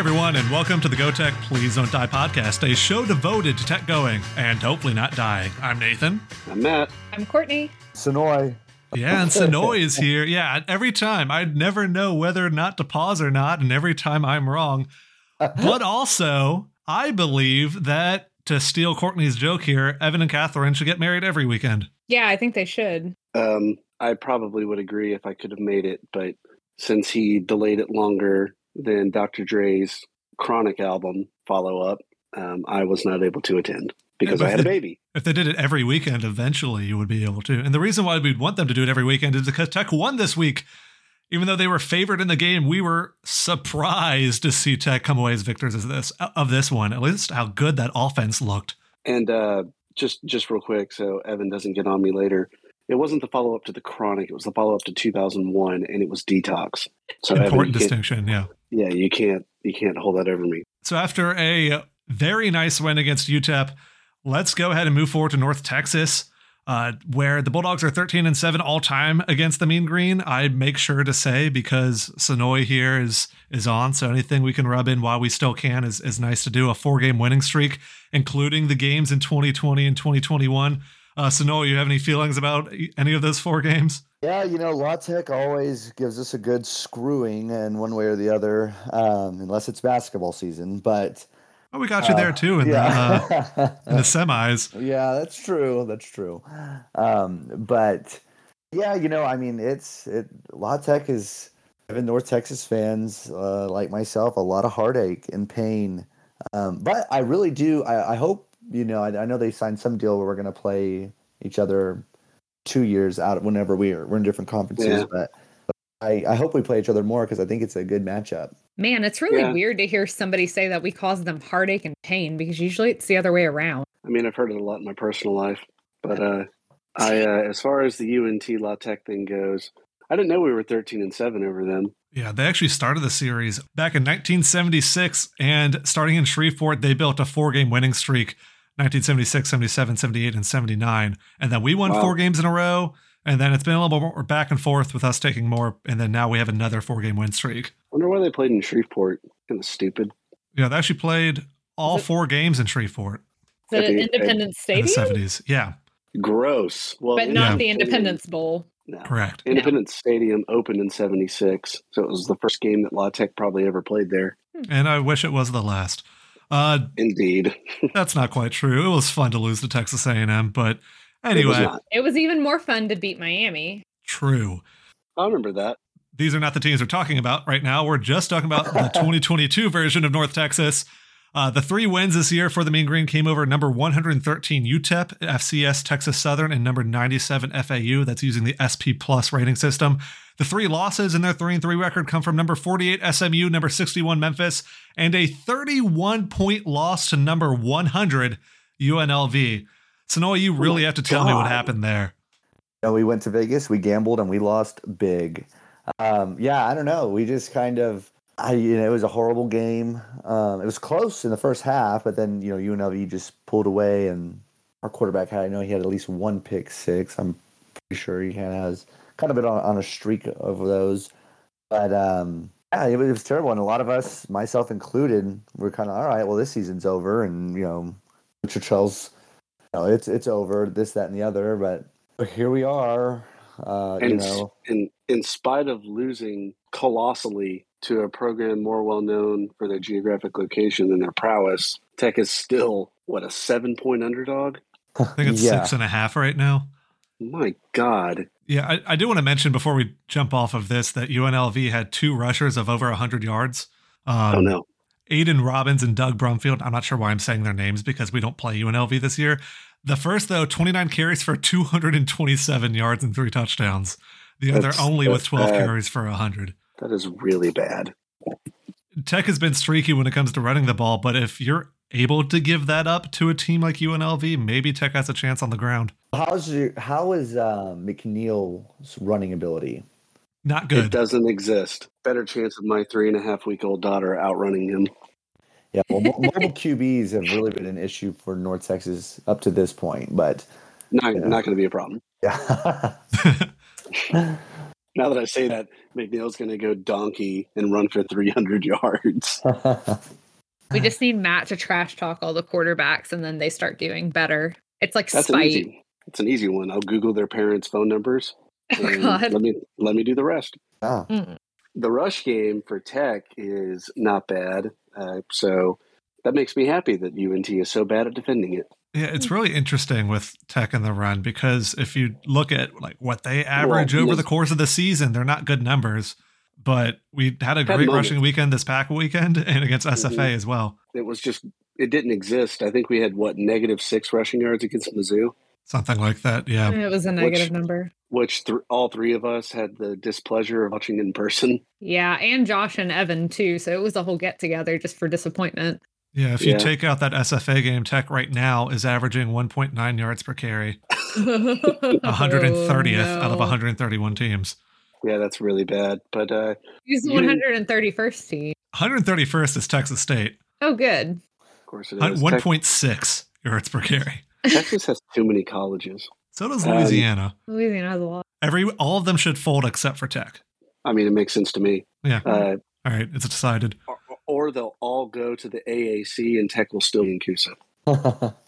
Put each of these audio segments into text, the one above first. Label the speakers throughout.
Speaker 1: everyone, and welcome to the Go Tech Please Don't Die podcast, a show devoted to tech going and hopefully not dying. I'm Nathan.
Speaker 2: I'm Matt.
Speaker 3: I'm Courtney.
Speaker 4: Sanoe.
Speaker 1: Yeah, and Sanoe is here. Yeah, every time I never know whether or not to pause or not, and every time I'm wrong. But also, I believe that to steal Courtney's joke here, Evan and Catherine should get married every weekend.
Speaker 3: Yeah, I think they should.
Speaker 2: Um, I probably would agree if I could have made it, but since he delayed it longer than Dr. Dre's Chronic album follow up, um, I was not able to attend because
Speaker 1: Yeah,
Speaker 2: I had a baby.
Speaker 1: If they did it every weekend, eventually you would be able to. And the reason why we'd want them to do it every weekend is because Tech won this week. Even though they were favored in the game, we were surprised to see Tech come away as victors of this of this one. At least how good that offense looked.
Speaker 2: And uh, just just real quick, so Evan doesn't get on me later. It wasn't the follow up to the Chronic; it was the follow up to 2001, and it was Detox. So Evan,
Speaker 1: Important
Speaker 2: can't-
Speaker 1: distinction, yeah.
Speaker 2: Yeah, you can't you can't hold that over me.
Speaker 1: So after a very nice win against UTEP, let's go ahead and move forward to North Texas, uh, where the Bulldogs are 13 and 7 all time against the Mean Green. I make sure to say because Sanoe here is is on, so anything we can rub in while we still can is, is nice to do. A four game winning streak, including the games in 2020 and 2021. Uh, Sanoe, you have any feelings about any of those four games?
Speaker 4: Yeah, you know, La Tech always gives us a good screwing in one way or the other, um, unless it's basketball season. But
Speaker 1: Oh, we got you there
Speaker 4: uh,
Speaker 1: too in, the, uh, in the semis.
Speaker 4: yeah, that's true. That's true. Um, but yeah, you know, I mean, it's it. La Tech is giving North Texas fans uh, like myself a lot of heartache and pain. Um, but I really do. I, I hope you know. I, I know they signed some deal where we're going to play each other two years out whenever we are we're in different conferences.
Speaker 2: Yeah.
Speaker 4: But, but I, I hope we play each other more because I think it's a good matchup.
Speaker 3: Man, it's really
Speaker 2: Yeah.
Speaker 3: weird to hear somebody say that we cause them heartache and pain because usually it's the other way around.
Speaker 2: I mean, I've heard it a lot in my personal life, but uh, I, uh, as far as the UNT La Tech thing goes, I didn't know we were thirteen and seven over them.
Speaker 1: Yeah, they actually started the series back in 1976, and starting in Shreveport, they built a four game winning streak 1976, 77, 78, and 79. And then we won
Speaker 2: Wow.
Speaker 1: four games in a row. And then it's been a little more back and forth with us taking more. And then now we have another four game win streak.
Speaker 2: I wonder why they played in Shreveport. Kind of stupid.
Speaker 1: Yeah, they actually played all
Speaker 3: it-
Speaker 1: four games in Shreveport
Speaker 3: Is it
Speaker 2: I
Speaker 3: an
Speaker 2: think-
Speaker 3: Independence
Speaker 1: in the
Speaker 3: Stadium?
Speaker 1: 70s. Yeah,
Speaker 2: Gross. Well,
Speaker 3: But not
Speaker 1: Yeah.
Speaker 3: the Independence Bowl.
Speaker 2: No.
Speaker 1: correct.
Speaker 2: Independence Stadium opened in '76, so it was the first game that La Tech probably ever played there. Hmm.
Speaker 1: And I wish it was the last. Uh,
Speaker 2: Indeed,
Speaker 1: that's not quite true. It was fun to lose to Texas A&M, but
Speaker 2: It was
Speaker 1: anyway.
Speaker 3: It was even more fun to beat Miami.
Speaker 1: true.
Speaker 2: I remember that.
Speaker 1: these are not the teams we're talking about right now. We're just talking about the 2022 version of North Texas. Uh, the three wins this year for the Mean Green came over number 113 UTEP, FCS Texas Southern, and number 97 FAU. That's using the SP Plus rating system. The three losses in their 3 and 3 record come from number 48 SMU, number 61 Memphis, and a 31 point loss to number 100 UNLV. Sanoe, you really have to tell me what happened there.
Speaker 4: You know, we went to Vegas, we gambled, and we lost big. Um, yeah, I don't know. We just kind of, I, you know, it was a horrible game. Um, it was close in the first half, but then you know UNLV just pulled away, and our quarterback had, I know he had at least one pick six. I'm pretty sure he kind of has kind of been on, on a streak of those. But um, yeah, it was, it was terrible, and a lot of us, myself included, were kind of all right. Well, this season's over, and you know, Churchill's, you know, it's it's over. This, that, and the other, but but here we are. Uh, you
Speaker 2: And s-
Speaker 4: know,
Speaker 2: in in spite of losing colossally to a program more well known for their geographic location than their prowess, Tech is still what a seven point underdog.
Speaker 1: I think it's
Speaker 4: yeah.
Speaker 1: six and a half right now.
Speaker 2: My God,
Speaker 1: Yeah, I, I do want to mention before we jump off of this that UNLV had two rushers of over 100 yards. Um,
Speaker 2: oh no,
Speaker 1: Aidan Robbins and Doug Brumfield. I'm not sure why I'm saying their names because we don't play UNLV this year. The first, though, 29 carries for 227 yards and three touchdowns. The other only with 12
Speaker 2: bad.
Speaker 1: carries for 100.
Speaker 2: That is really bad.
Speaker 1: Tech has been streaky when it comes to running the ball, but if you're able to give that up to a team like UNLV, maybe Tech has a chance on the ground.
Speaker 4: how's your how is uh, McNeil's running ability?
Speaker 1: Not good.
Speaker 2: It doesn't exist. Better chance of my three and a half week old daughter outrunning him.
Speaker 4: Yeah, well, mobile QBs have really been an issue for North Texas up to this point, but
Speaker 2: Not
Speaker 4: Yeah.
Speaker 2: not going to be a problem.
Speaker 4: yeah,
Speaker 2: Now that I say that, McNeil's going to go donkey and run for 300 yards.
Speaker 3: We just need Matt to trash talk all the quarterbacks and then they start doing better. It's like
Speaker 2: That's an easy. It's an easy one. I'll Google their parents' phone numbers.
Speaker 3: Oh,
Speaker 2: and
Speaker 3: God.
Speaker 2: Let me let me do the rest.
Speaker 4: oh,
Speaker 3: Mm.
Speaker 2: The rush game for Tech is not bad, uh, so that makes me happy that UNT is so bad at defending it.
Speaker 1: Yeah, it's really interesting with Tech in the run because if you look at like what they average
Speaker 2: Well,
Speaker 1: over the course of the season, they're not good numbers. But we had a
Speaker 2: Had
Speaker 1: great
Speaker 2: moments.
Speaker 1: rushing weekend this pack weekend and against SFA
Speaker 2: Mhm.
Speaker 1: as well.
Speaker 2: It was just it didn't exist. I think we had what negative six rushing yards against Mizzou,
Speaker 1: Something like that. Yeah.
Speaker 3: It was a negative number.
Speaker 2: which th- all three of us had the displeasure of watching in person.
Speaker 3: Yeah, and Josh and Evan too. So it was a whole get together just for disappointment.
Speaker 1: Yeah. If you
Speaker 2: Yeah.
Speaker 1: take out that SFA game, Tech right now is averaging 1.9 yards per carry, 130th out of 131 teams.
Speaker 2: Yeah, that's really bad. But uh,
Speaker 3: He's the 131st team.
Speaker 1: 131st is Texas State,
Speaker 3: Oh, good.
Speaker 2: of course, it
Speaker 1: Hun- 1.6 yards per carry.
Speaker 2: Texas has too many colleges.
Speaker 1: So does
Speaker 2: Um,
Speaker 1: Louisiana.
Speaker 3: Louisiana has a lot.
Speaker 1: Every all of them should fold except for Tech.
Speaker 2: I mean, it makes sense to me.
Speaker 1: Yeah.
Speaker 2: Uh,
Speaker 1: All right, it's decided.
Speaker 2: Or, or they'll all go to the AAC, and Tech will still be in CUSA.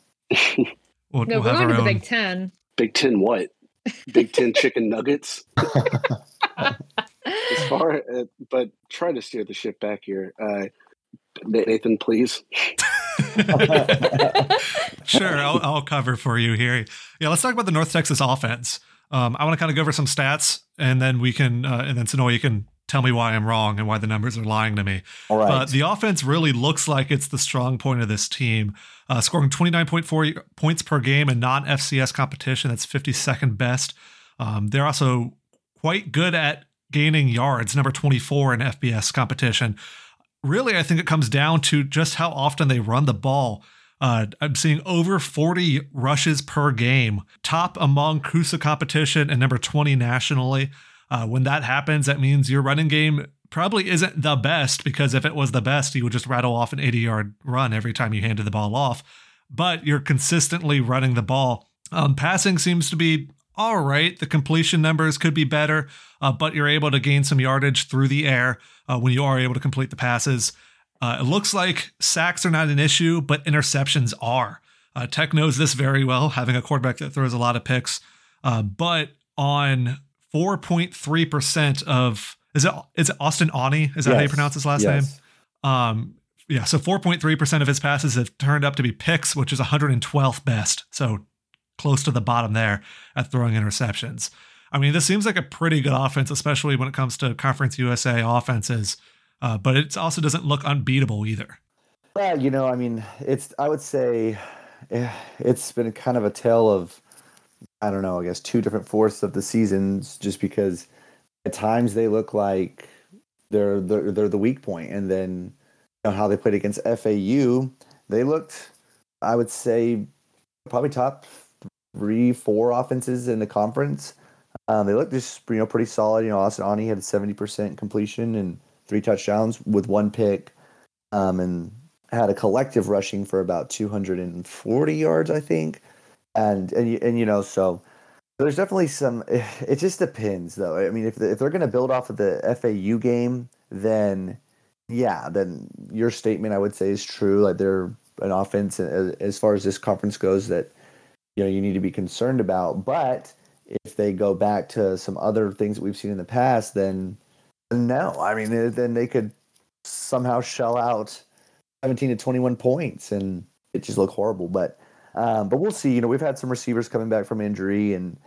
Speaker 1: We'll,
Speaker 3: No,
Speaker 1: we'll
Speaker 3: we're going to
Speaker 1: our
Speaker 3: the. Big Ten.
Speaker 2: Big Ten, what? Big Ten chicken nuggets. As far, uh, but try to steer the ship back here. Uh, Nathan, please.
Speaker 1: sure, I'll, I'll cover for you here. Yeah, let's talk about the North Texas offense. Um, I want to kind of go over some stats, and then we can, uh, and then Sanoe, you can tell me why I'm wrong and why the numbers are lying to me.
Speaker 4: All right.
Speaker 1: But the offense really looks like it's the strong point of this team, uh, scoring 29.4 points per game in non FCS competition. That's 52nd best. Um, they're also quite good at gaining yards, number 24 in FBS competition. Really, I think it comes down to just how often they run the ball. Uh, I'm seeing over 40 rushes per game, top among CUSA competition and number 20 nationally. Uh, when that happens, that means your running game probably isn't the best because if it was the best, you would just rattle off an 80 yard run every time you handed the ball off. But you're consistently running the ball. Um, passing seems to be all right. The completion numbers could be better, uh, but you're able to gain some yardage through the air uh, when you are able to complete the passes. Uh, it looks like sacks are not an issue, but interceptions are. Uh, Tech knows this very well, having a quarterback that throws a lot of picks. Uh, but on 4.3% of is it is it Austin Aune? Is that how you
Speaker 4: Yes.
Speaker 1: pronounce his last
Speaker 4: Yes.
Speaker 1: name? Um, yeah, so 4.3% of his passes have turned up to be picks, which is 112th best. So close to the bottom there at throwing interceptions. I mean, this seems like a pretty good offense, especially when it comes to Conference USA offenses. Uh, but it also doesn't look unbeatable either.
Speaker 4: Well, you know, I mean, it's I would say eh, it's been kind of a tale of I don't know, I guess two different fourths of the seasons just because at times they look like they're they're, they're the weak point and then you know how they played against FAU, they looked I would say probably top 3 4 offenses in the conference. Um, they looked just you know pretty solid. You know, Austin Aune had a 70% completion and three touchdowns with one pick. Um, and had a collective rushing for about 240 yards, I think. And and and you know, so there's definitely some. It just depends, though. I mean, if if they're going to build off of the FAU game, then yeah, then your statement I would say is true. Like they're an offense as, as far as this conference goes that you know you need to be concerned about. But if they go back to some other things that we've seen in the past, then no. I mean, then they could somehow shell out 17 to 21 points and it just look horrible but um, but we'll see you know we've had some receivers coming back from injury and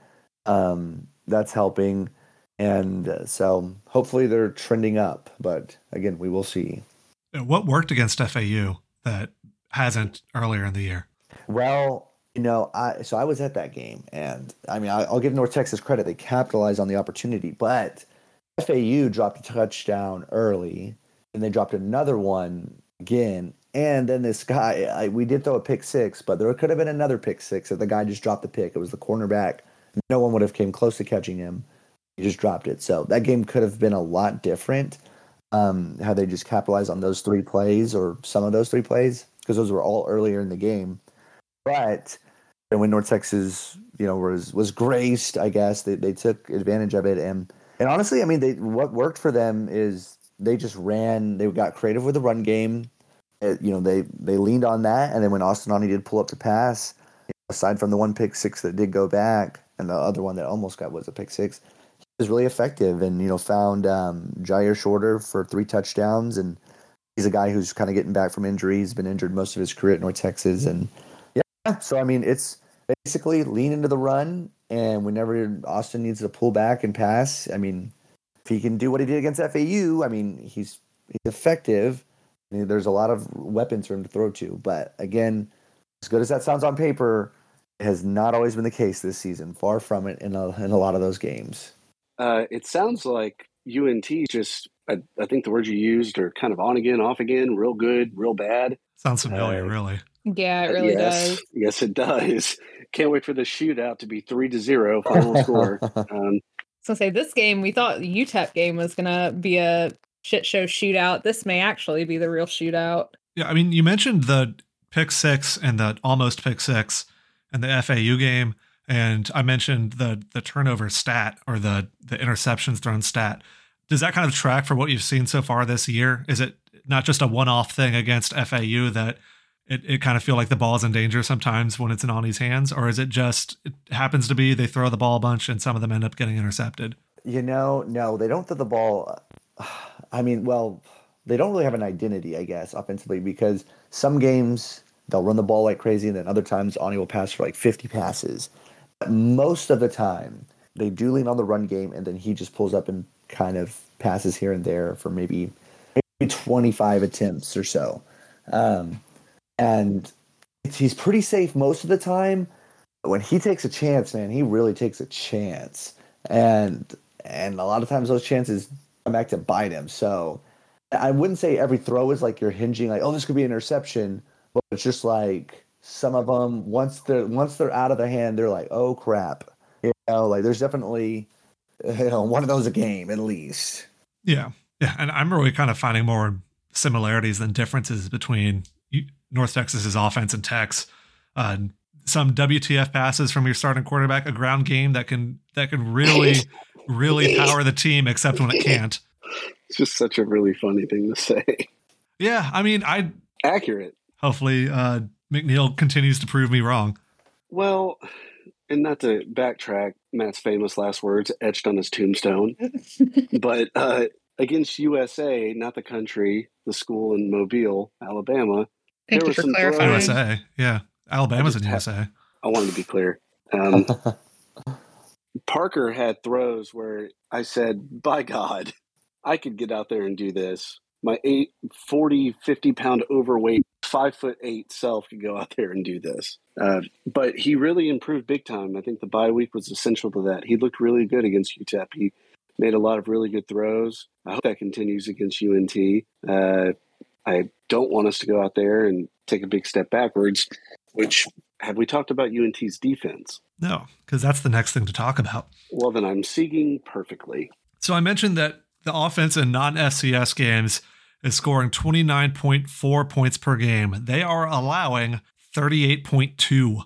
Speaker 4: um, that's helping. And uh, so hopefully they're trending up but again we will see.
Speaker 1: What worked against FAU that hasn't earlier in the year?
Speaker 4: well you know i so i was at that game and i mean I, i'll give north texas credit. They capitalized on the opportunity but fau dropped a touchdown early and they dropped another one again and then this guy I, we did throw a pick six but there could have been another pick six if the guy just dropped the pick. It was the cornerback. No one would have came close to catching him. He just dropped it. So that game could have been a lot different um, how they just capitalized on those three plays or some of those three plays because those were all earlier in the game. But and when North Texas, you know, was was graced, I guess they, they took advantage of it, and And honestly, I mean, they what worked for them is they just ran. They got creative with the run game. It, you know, they they leaned on that, and then when Austin Aune did pull up to pass, aside from the one pick six that did go back, and the other one that almost got was a pick six, he was really effective, and you know, found um, Jyaire Shorter for three touchdowns, and he's a guy who's kind of getting back from injury. He's been injured most of his career at North Texas, and yeah, so I mean, it's basically lean into the run, and whenever Austin needs to pull back and pass, I mean, if he can do what he did against FAU, I mean, he's he's effective. I mean, there's a lot of weapons for him to throw to, but again, as good as that sounds on paper, it has not always been the case this season. Far from it in a, in a lot of those games.
Speaker 2: Uh, it sounds like UNT just, I, I, think the words you used are kind of on again, off again, real good, real bad.
Speaker 1: Sounds familiar, uh, really.
Speaker 3: Yeah, it really
Speaker 2: yes,
Speaker 3: does.
Speaker 2: Yes, it does. Can't wait for the shootout to be three to zero final score. Um,
Speaker 3: so say this game, we thought the UTEP game was gonna be a shit show shootout. This may actually be the real shootout.
Speaker 1: Yeah, I mean, you mentioned the pick six and the almost pick six and the FAU game, and I mentioned the the turnover stat or the the interceptions thrown stat. Does that kind of track for what you've seen so far this year? Is it not just a one off thing against FAU that it, it kind of feel like the ball's in danger sometimes when it's in Aune's hands, or is it just it happens to be they throw the ball a bunch and some of them end up getting intercepted?
Speaker 4: You know, no, they don't throw the ball. Uh, I mean, well, they don't really have an identity, I guess, offensively because some games they'll run the ball like crazy, and then other times Aune will pass for like 50 passes. But most of the time, they do lean on the run game, and then he just pulls up and kind of passes here and there for maybe maybe 25 attempts or so. Um, and he's pretty safe most of the time. When he takes a chance, man, he really takes a chance, and and a lot of times those chances back to bite him. So I wouldn't say every throw is like you're hinging like, oh, this could be an interception, but it's just like some of them once they're once they're out of the hand, they're like, oh crap, you know, like there's definitely you know one of those a game at least.
Speaker 1: Yeah, yeah, and I'm really kind of finding more similarities than differences between North Texas's offense and Tex. Uh, some WTF passes from your starting quarterback, a ground game that can that can really really power the team, except when it can't.
Speaker 2: It's just such a really funny thing to say.
Speaker 1: Yeah, I mean, I
Speaker 2: accurate.
Speaker 1: Hopefully, uh, McNeil continues to prove me wrong.
Speaker 2: Well, and not to backtrack, Matt's famous last words etched on his tombstone, but uh, against USA, not the country, the school in Mobile, Alabama,
Speaker 3: Thank there you for clarifying.
Speaker 1: USA, yeah, Alabama's in USA.
Speaker 2: I wanted to be clear. Um, Parker had throws where I said, by God, I could get out there and do this. My eight, 40, 50 pound overweight, five foot eight self could go out there and do this. Uh, but he really improved big time. I think the bye week was essential to that. He looked really good against UTEP. He made a lot of really good throws. I hope that continues against UNT. Uh, I don't want us to go out there and take a big step backwards, which have we talked about UNT's defense?
Speaker 1: No, because that's the next thing to talk about.
Speaker 2: Well, then I'm seeking perfectly.
Speaker 1: So I mentioned that the offense in non FCS games is scoring 29.4 points per game. They are allowing 38.2,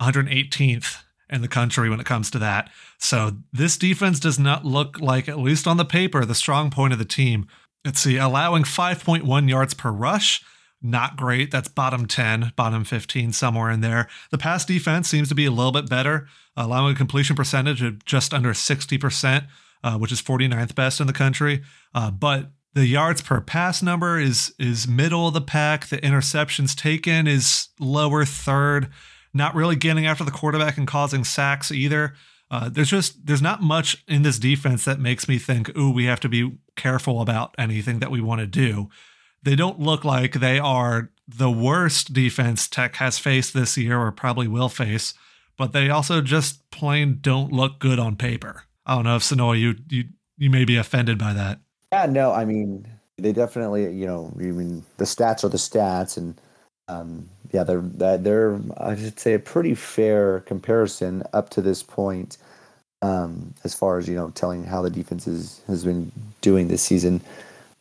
Speaker 1: 118th in the country when it comes to that. So this defense does not look like, at least on the paper, the strong point of the team. Let's see, allowing 5.1 yards per rush. Not great. That's bottom 10, bottom 15, somewhere in there. The pass defense seems to be a little bit better, allowing a completion percentage of just under 60%, uh, which is 49th best in the country. Uh, but the yards per pass number is is middle of the pack. The interceptions taken is lower third. Not really getting after the quarterback and causing sacks either. Uh, there's just there's not much in this defense that makes me think, ooh, we have to be careful about anything that we want to do. They don't look like they are the worst defense Tech has faced this year or probably will face, but they also just plain don't look good on paper. I don't know if Sanoe, you you you may be offended by that.
Speaker 4: Yeah, no, I mean they definitely, you know, I mean the stats are the stats, and um, yeah, they're they're I should say a pretty fair comparison up to this point, um, as far as you know, telling how the defense is, has been doing this season.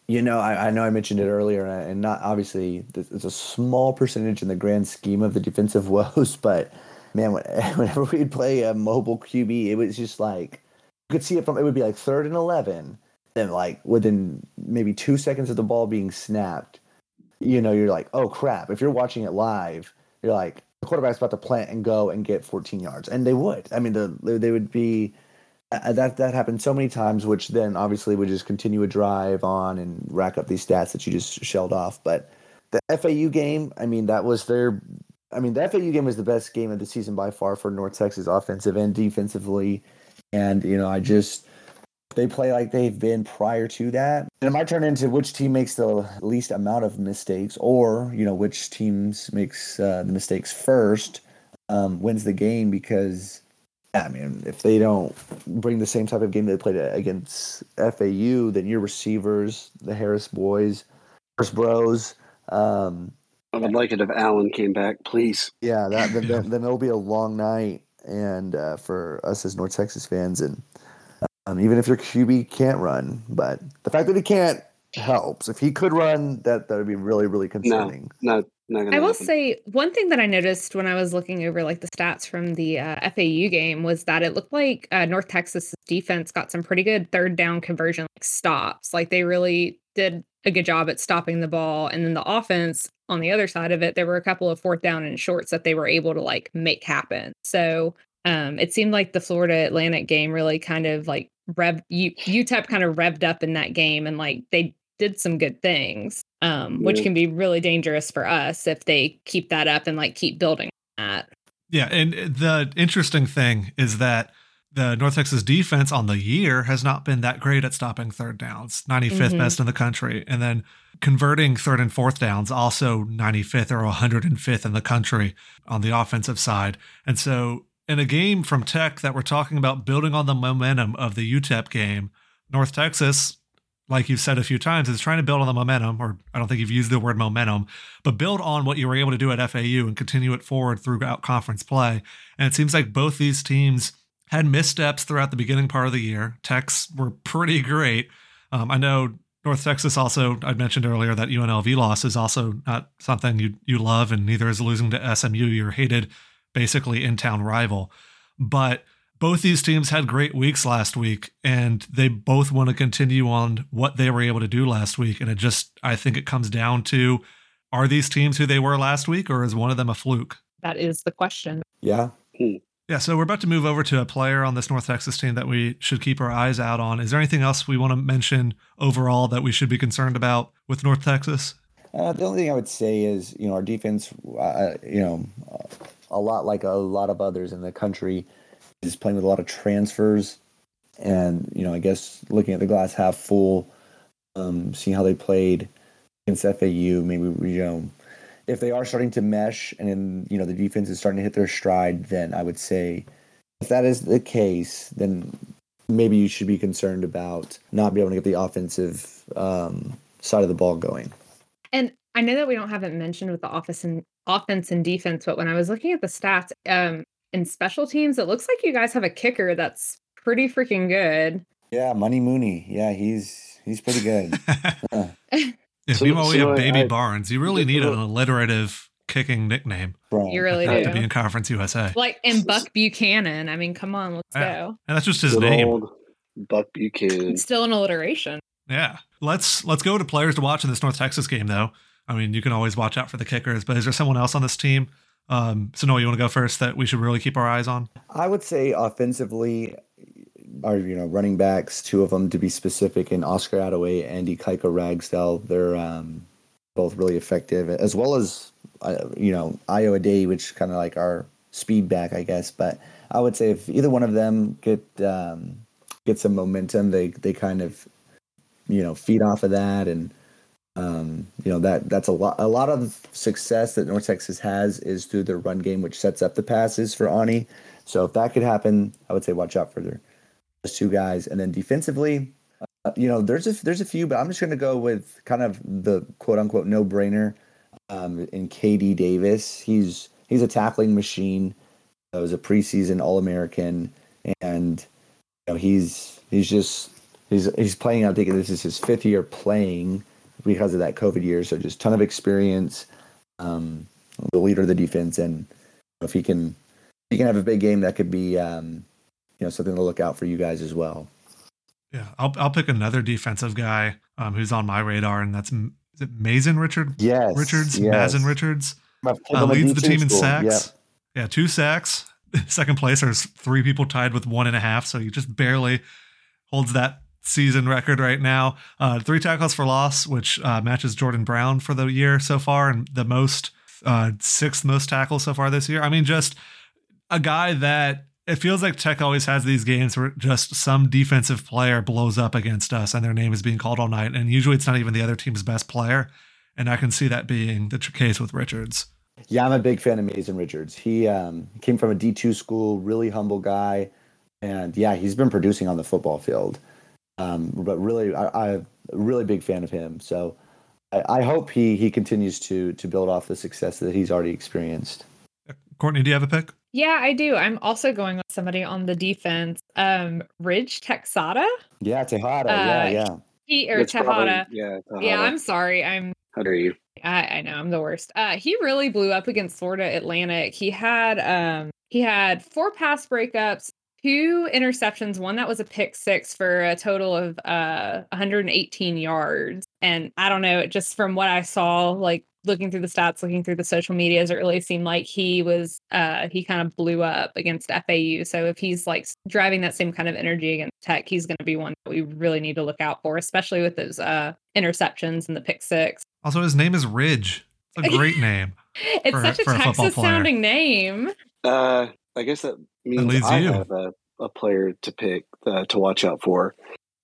Speaker 4: You know, I, I know I mentioned it earlier, and not obviously it's a small percentage in the grand scheme of the defensive woes, but man, whenever we'd play a mobile QB, it was just like you could see it from it would be like third and eleven, then like within maybe two seconds of the ball being snapped, you know, you're like, oh crap. If you're watching it live, you're like, the quarterback's about to plant and go and get 14 yards, and they would. I mean, the they would be. That that happened so many times, which then obviously would just continue a drive on and rack up these stats that you just shelled off. But the FAU game, I mean, that was their. I mean, the FAU game was the best game of the season by far for North Texas offensive and defensively, and you know, I just they play like they've been prior to that. And it might turn into which team makes the least amount of mistakes, or you know, which teams makes uh, the mistakes first um, wins the game because I mean, if they don't bring the same type of game they played against FAU, then your receivers, the Harris boys, Harris Bros. Um,
Speaker 2: I would like it if Allen came back, please.
Speaker 4: Yeah, that then, then, then it'll be a long night, and uh, for us as North Texas fans, and um, even if your QB can't run, but the fact that he can't helps. If he could run, that that would be really really concerning.
Speaker 2: No, gonna
Speaker 3: I will
Speaker 2: happen.
Speaker 3: say one thing that I noticed when I was looking over like the stats from the uh, FAU game was that it looked like uh, North Texas defense got some pretty good third down conversion like stops. Like they really did a good job at stopping the ball, and then the offense on the other side of it, there were a couple of fourth down and shorts that they were able to like make happen. So um, it seemed like the Florida Atlantic game really kind of like rev U- UTEP kind of revved up in that game, and like they did some good things, um, which can be really dangerous for us if they keep that up and like keep building that.
Speaker 1: Yeah, and the interesting thing is that the North Texas defense on the year has not been that great at stopping third downs, 95th
Speaker 3: Mhm.
Speaker 1: best in the country. And then converting third and fourth downs, also 95th or 105th in the country on the offensive side. And so, in a game from Tech that we're talking about building on the momentum of the UTEP game, North Texas, like you've said a few times, is trying to build on the momentum, or I don't think you've used the word momentum, but build on what you were able to do at FAU and continue it forward throughout conference play. And it seems like both these teams had missteps throughout the beginning part of the year. Techs were pretty great. Um, I know North Texas also, I mentioned earlier that UNLV loss is also not something you, you love, and neither is losing to SMU, your hated, basically in town rival. But both these teams had great weeks last week, and they both want to continue on what they were able to do last week. And it just, I think it comes down to are these teams who they were last week, or is one of them a fluke?
Speaker 3: That is the question.
Speaker 4: Yeah,
Speaker 1: Yeah, so we're about to move over to a player on this North Texas team that we should keep our eyes out on. Is there anything else we want to mention overall that we should be concerned about with North Texas?
Speaker 4: Uh, the only thing I would say is, you know, our defense, uh, you know, a lot like a lot of others in the country, is playing with a lot of transfers, and you know, I guess looking at the glass half full, um, seeing how they played against FAU, maybe you know, if they are starting to mesh and then you know the defense is starting to hit their stride, then I would say, if that is the case, then maybe you should be concerned about not being able to get the offensive um, side of the ball going.
Speaker 3: And I know that we don't have it mentioned with the office and offense and defense, but when I was looking at the stats um, in special teams, it looks like you guys have a kicker that's pretty freaking good.
Speaker 4: Yeah, Money Mooney. Yeah, he's he's pretty good.
Speaker 1: Yeah,
Speaker 2: So-
Speaker 1: meanwhile, we
Speaker 2: so
Speaker 1: have Baby
Speaker 2: I-
Speaker 1: Barnes. You really need an alliterative kicking nickname
Speaker 4: Bro.
Speaker 3: You really do.
Speaker 1: to be in Conference USA.
Speaker 3: Like and Buck Buchanan. I mean, come on, let's
Speaker 1: Yeah.
Speaker 3: go.
Speaker 1: And that's just his
Speaker 2: Good
Speaker 1: name.
Speaker 2: Buck Buchanan.
Speaker 3: It's still an alliteration.
Speaker 1: Yeah. Let's let's go to players to watch in this North Texas game though. I mean, you can always watch out for the kickers, but is there someone else on this team? Um, Sanoe, you want to go first that we should really keep our eyes on?
Speaker 4: I would say offensively, our you know running backs, two of them to be specific, and Oscar Adaway Andy Ikaika Ragsdale. They're um, both really effective, as well as uh, you know Ayo Adeyi, which kind of like our speed back, I guess. But I would say if either one of them get um, get some momentum, they they kind of you know feed off of that and um, you know that that's a lot. A lot of success that North Texas has is through their run game, which sets up the passes for Aune. So if that could happen, I would say watch out for their those two guys. And then defensively, uh, you know, there's a there's a few, but I'm just going to go with kind of the quote unquote no brainer um, in KD Davis. He's he's a tackling machine. He was a preseason All American, and you know he's he's just he's he's playing. I think this is his fifth year playing because of that COVID year. So just ton of experience. Um, the leader of the defense, and if he can, he can have a big game that could be, um, you know something to look out for you guys as well.
Speaker 1: Yeah, I'll I'll pick another defensive guy um, who's on my radar, and that's is it Mason Richard?
Speaker 4: Yes,
Speaker 1: Richards,
Speaker 4: yes.
Speaker 1: Mason Richards uh, leads the team in
Speaker 4: school,
Speaker 1: sacks.
Speaker 4: yeah.
Speaker 1: Yeah, two sacks. Second place, there's three people tied with one and a half, so he just barely holds that season record right now. Uh, three tackles for loss, which uh, matches Jordan Brown for the year so far, and the most uh, sixth most tackles so far this year. I mean, just a guy that it feels like Tech always has these games where just some defensive player blows up against us, and their name is being called all night, and usually it's not even the other team's best player. And I can see that being the case with Richards.
Speaker 4: Yeah, I'm a big fan of Mason Richards. He um, came from a D2 school, really humble guy, and yeah, he's been producing on the football field. Um, but really, I, I'm a really big fan of him. So I, I hope he he continues to to build off the success that he's already experienced.
Speaker 1: Courtney, do you have a pick?
Speaker 3: Yeah, I do. I'm also going with somebody on the defense. Um, Ridge Texada.
Speaker 4: Yeah, Tejada. yeah,
Speaker 3: Uh,
Speaker 4: yeah.
Speaker 3: He or
Speaker 2: It's probably-
Speaker 3: Tejada.
Speaker 2: yeah,
Speaker 3: Yeah, I'm sorry. I'm
Speaker 2: How dare you?
Speaker 3: I, I know I'm the worst. Uh, he really blew up against Florida Atlantic. He had um he had four pass breakups, two interceptions, one that was a pick six for a total of uh 118 yards. And I don't know, just from what I saw, like looking through the stats, looking through the social medias, it really seemed like he was uh he kind of blew up against FAU. So if he's like driving that same kind of energy against Tech, he's going to be one that we really need to look out for, especially with those uh interceptions and the pick six.
Speaker 1: Also, his name is Ridge. It's a great name.
Speaker 3: It's
Speaker 1: for-
Speaker 3: such a
Speaker 1: for a
Speaker 3: Texas sounding name.
Speaker 2: Uh, I guess that means
Speaker 1: leaves
Speaker 2: I
Speaker 1: you.
Speaker 2: have a, a player to pick uh, to watch out for.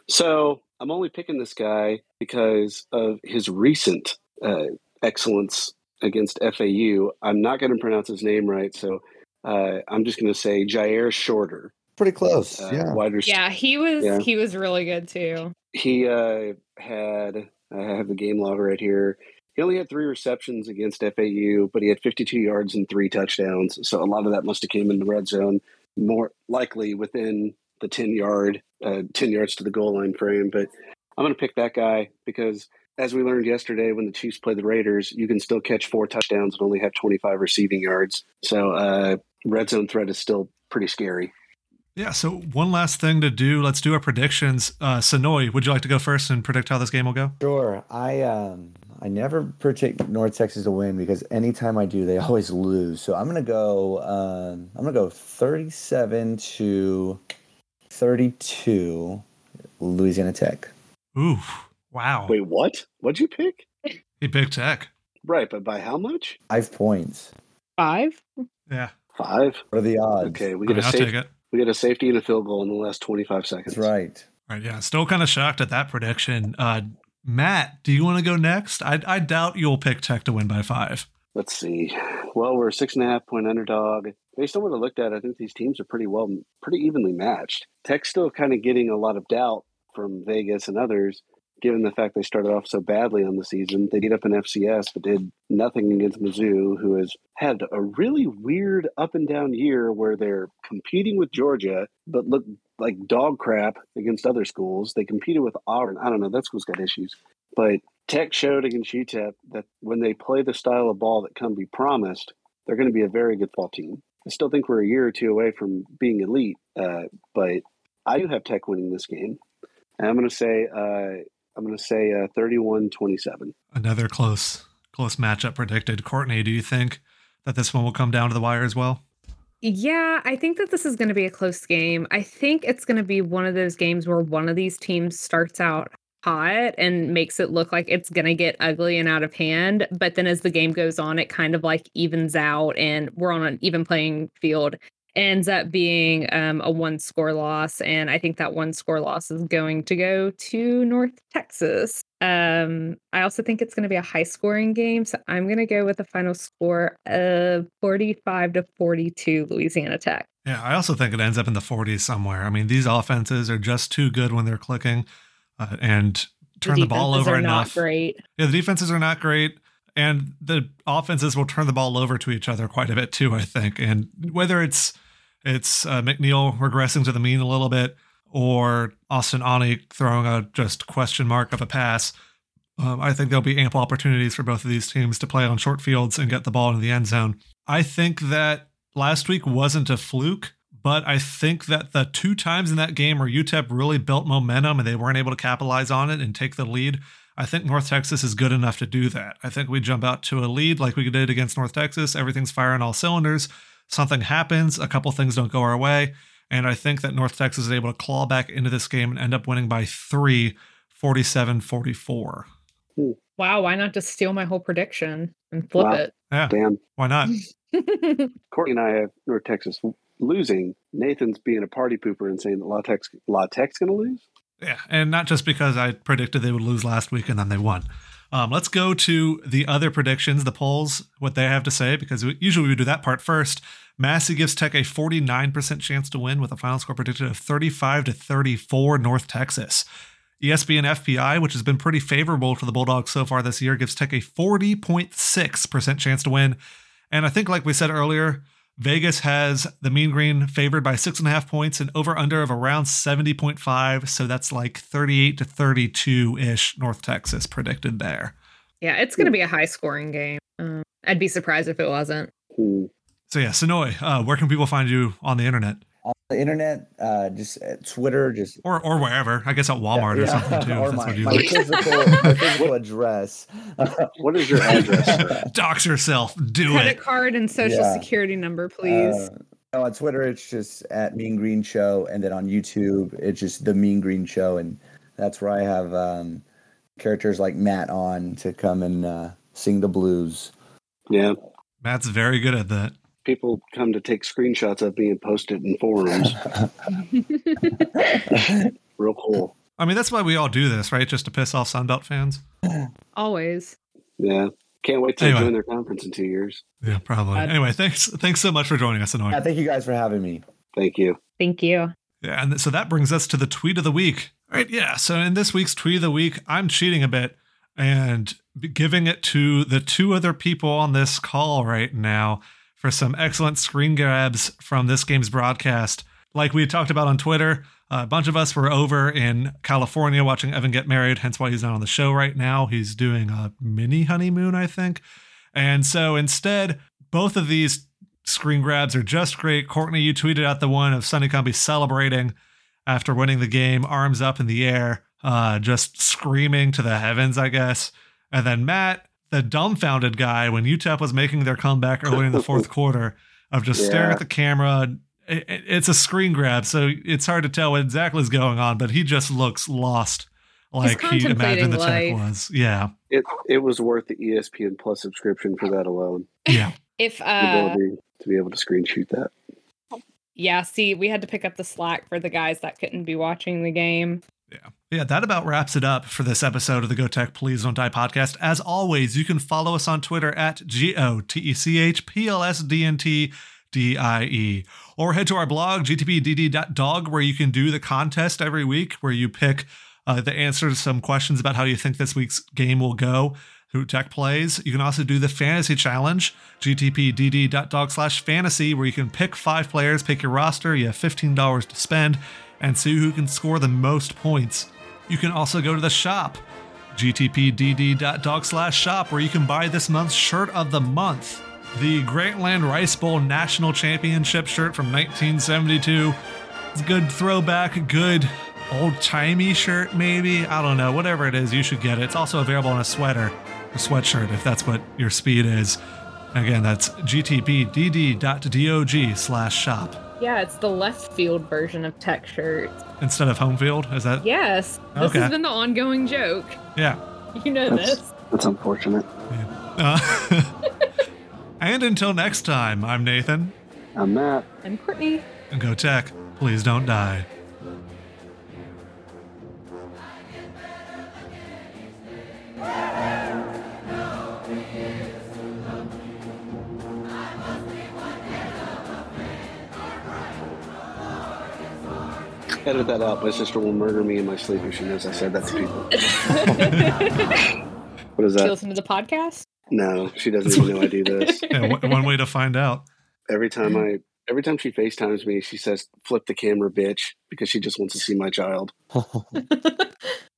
Speaker 2: So I'm only picking this guy because of his recent uh, excellence against FAU. I'm not going to pronounce his name right, so uh, I'm just going to say Jair Shorter,
Speaker 4: Pretty close.
Speaker 2: uh,
Speaker 4: yeah.
Speaker 2: wide receiver.
Speaker 3: Yeah, he was
Speaker 2: Yeah.
Speaker 3: he was really good too.
Speaker 2: He uh, had I have the game log right here. He only had three receptions against FAU, but he had 52 yards and three touchdowns. So a lot of that must have came in the red zone, more likely within the 10 yard, uh, 10 yards to the goal line frame. But I'm going to pick that guy because, as we learned yesterday, when the Chiefs play the Raiders, you can still catch four touchdowns and only have 25 receiving yards. So uh, red zone threat is still pretty scary.
Speaker 1: Yeah. So one last thing to do. Let's do our predictions. Uh, Sanoe, would you like to go first and predict how this game will go?
Speaker 4: Sure. I um I never predict North Texas to win because anytime I do, they always lose. So I'm gonna go. Um, I'm gonna go 37 to 32. Louisiana Tech.
Speaker 1: Oof! wow.
Speaker 2: Wait, what? What'd you pick?
Speaker 1: He picked Tech.
Speaker 2: Right, but by how much?
Speaker 4: Five points.
Speaker 3: Five.
Speaker 1: Yeah.
Speaker 2: Five.
Speaker 4: What are the odds?
Speaker 2: Okay, we
Speaker 1: I
Speaker 2: get
Speaker 1: mean,
Speaker 2: a
Speaker 1: I'll
Speaker 2: safe, we get a safety and a field goal in the last 25 seconds.
Speaker 4: That's right.
Speaker 1: Right. Yeah. Still kind of shocked at that prediction. Uh, Matt, do you want to go next? I, I doubt you'll pick Tech to win by five.
Speaker 2: Let's see. Well, we're a six and a half point underdog. Based on what I looked at, I think these teams are pretty well, pretty evenly matched. Tech's still kind of getting a lot of doubt from Vegas and others, given the fact they started off so badly on the season. They beat up in FCS, but did nothing against Mizzou, who has had a really weird up and down year where they're competing with Georgia, but look like dog crap against other schools. They competed with Auburn. I don't know. That school's got issues. But Tech showed against UTEP that when they play the style of ball that can be promised, they're going to be a very good fall team. I still think we're a year or two away from being elite, uh, but I do have Tech winning this game. And I'm going to say uh, I'm going to say uh, 31-27.
Speaker 1: Another close, close matchup predicted. Courtney, do you think that this one will come down to the wire as well?
Speaker 3: Yeah, I think that this is going to be a close game. I think it's going to be one of those games where one of these teams starts out hot and makes it look like it's going to get ugly and out of hand. But then as the game goes on, it kind of like evens out and we're on an even playing field. Ends up being um, a one score loss. And I think that one score loss is going to go to North Texas. Um, I also think it's going to be a high scoring game. So I'm going to go with a final score of 45 to 42 Louisiana Tech.
Speaker 1: Yeah, I also think it ends up in the 40s somewhere. I mean, these offenses are just too good when they're clicking uh, and turn the, ball over
Speaker 3: are
Speaker 1: enough.
Speaker 3: Not great.
Speaker 1: Yeah, the defenses are not great, and the offenses will turn the ball over to each other quite a bit too. I think, and whether it's it's uh, McNeil regressing to the mean a little bit, or Austin Aune throwing a just question mark of a pass, um, I think there'll be ample opportunities for both of these teams to play on short fields and get the ball into the end zone. I think that last week wasn't a fluke, But I think that the two times in that game where UTEP really built momentum and they weren't able to capitalize on it and take the lead, I think North Texas is good enough to do that. I think we jump out to a lead like we did against North Texas. Everything's firing all cylinders. Something happens, a couple things don't go our way. And I think that North Texas is able to claw back into this game and end up winning by three, 47 44.
Speaker 3: Wow, why not just steal my whole prediction and flip
Speaker 2: Wow.
Speaker 3: it?
Speaker 1: Yeah,
Speaker 2: Damn.
Speaker 1: why not?
Speaker 2: Courtney and I have North Texas losing. Nathan's being a party pooper and saying that La Tex La Tech's going to lose.
Speaker 1: Yeah, and not just because I predicted they would lose last week and then they won. Um, let's go to the other predictions, the polls, what they have to say, because usually we do that part first. Massey gives Tech a 49% chance to win with a final score predicted of 35 to 34 North Texas. ESPN FPI, which has been pretty favorable for the Bulldogs so far this year, gives Tech a 40.6% chance to win. And I think, like we said earlier, Vegas has the Mean Green favored by six and a half points and over under of around 70.5. So that's like 38 to 32 ish North Texas predicted there.
Speaker 3: yeah, it's going to be a high scoring game. Um, I'd be surprised if it wasn't.
Speaker 1: So yeah, Sanoe, uh, where can people find you on the internet
Speaker 4: On the internet, uh, just at Twitter, just
Speaker 1: or or wherever? I guess at Walmart or something too.
Speaker 4: or
Speaker 1: if that's
Speaker 4: my,
Speaker 1: what you
Speaker 4: my
Speaker 1: like.
Speaker 4: physical, my physical address.
Speaker 2: What is your address? sir?
Speaker 1: Dox yourself. Do
Speaker 3: Credit
Speaker 1: it.
Speaker 3: Credit card and social
Speaker 4: Yeah.
Speaker 3: security number, please.
Speaker 4: Uh, no, on Twitter, it's just at Mean Green Show, and then on YouTube, it's just the Mean Green Show, and that's where I have um, characters like Matt on to come and uh, sing the blues.
Speaker 2: yeah.
Speaker 1: Matt's very good at that.
Speaker 2: People come to take screenshots of me and post it in forums. Real cool.
Speaker 1: I mean, that's why we all do this, right? Just to piss off Sunbelt fans.
Speaker 3: Always.
Speaker 2: Yeah. Can't wait to
Speaker 1: Anyway.
Speaker 2: join their conference in two years.
Speaker 1: Yeah, probably.
Speaker 3: Uh,
Speaker 1: Anyway, thanks thanks so much for joining us, Sanoe.
Speaker 4: yeah, thank you guys for having me.
Speaker 2: Thank you.
Speaker 3: Thank you.
Speaker 1: Yeah, and so that brings us to the tweet of the week. All right, yeah. So in this week's tweet of the week, I'm cheating a bit and giving it to the two other people on this call right now for some excellent screen grabs from this game's broadcast. Like we talked about on Twitter, a bunch of us were over in California watching Evan get married, hence why he's not on the show right now. He's doing a mini honeymoon, I think. And so instead, both of these screen grabs are just great. Courtney, you tweeted out the one of Sonny Cumbie celebrating after winning the game, arms up in the air, uh, just screaming to the heavens, I guess. And then Matt, the dumbfounded guy, when UTEP was making their comeback early in the fourth quarter, of just staring at the camera. It- it- it's a screen grab, so it's hard to tell what exactly is going on, but he just looks lost, like he imagined the tech was. Yeah,
Speaker 2: It it was worth the ESPN Plus subscription for that alone.
Speaker 1: yeah.
Speaker 3: If
Speaker 2: The
Speaker 3: uh
Speaker 2: ability to be able to screen shoot that.
Speaker 3: yeah, see, we had to pick up the slack for the guys that couldn't be watching the game.
Speaker 1: Yeah. That about wraps it up for this episode of the Go Tech Please Don't Die podcast. As always, you can follow us on Twitter at G O T E C H P L S D N T D I E. Or head to our blog, gtpdd.dog, where you can do the contest every week where you pick uh, the answer to some questions about how you think this week's game will go. Who Tech plays. You can also do the fantasy challenge, gtpdd.dog slash fantasy, where you can pick five players, pick your roster. You have $15 to spend and see who can score the most points. You can also go to the shop, gtpdd.dog slash shop, where you can buy this month's shirt of the month. The Grantland Rice Bowl National Championship shirt from 1972. It's a good throwback, good old timey shirt, maybe. I don't know. Whatever it is, you should get it. It's also available in a sweater, a sweatshirt, if that's what your speed is. Again, that's gtpdd.dog slash shop.
Speaker 3: Yeah, it's the left field version of tech shirts.
Speaker 1: Instead of home field, is that?
Speaker 3: Yes. This
Speaker 1: Okay.
Speaker 3: has been the ongoing joke.
Speaker 1: Yeah.
Speaker 3: You know
Speaker 2: That's,
Speaker 3: this.
Speaker 2: that's unfortunate.
Speaker 1: Uh, and until next time, I'm Nathan.
Speaker 2: I'm Matt.
Speaker 3: I'm Courtney.
Speaker 1: And go tech. Please don't die.
Speaker 2: Edit that out. My sister will murder me in my sleep if she knows I said that to people. What is
Speaker 3: She
Speaker 2: that?
Speaker 3: listen to the podcast?
Speaker 2: No, she doesn't even know I do this.
Speaker 1: Yeah, w- one way to find out.
Speaker 2: Every time I, every time she FaceTimes me, she says, "Flip the camera, bitch," because she just wants to see my child.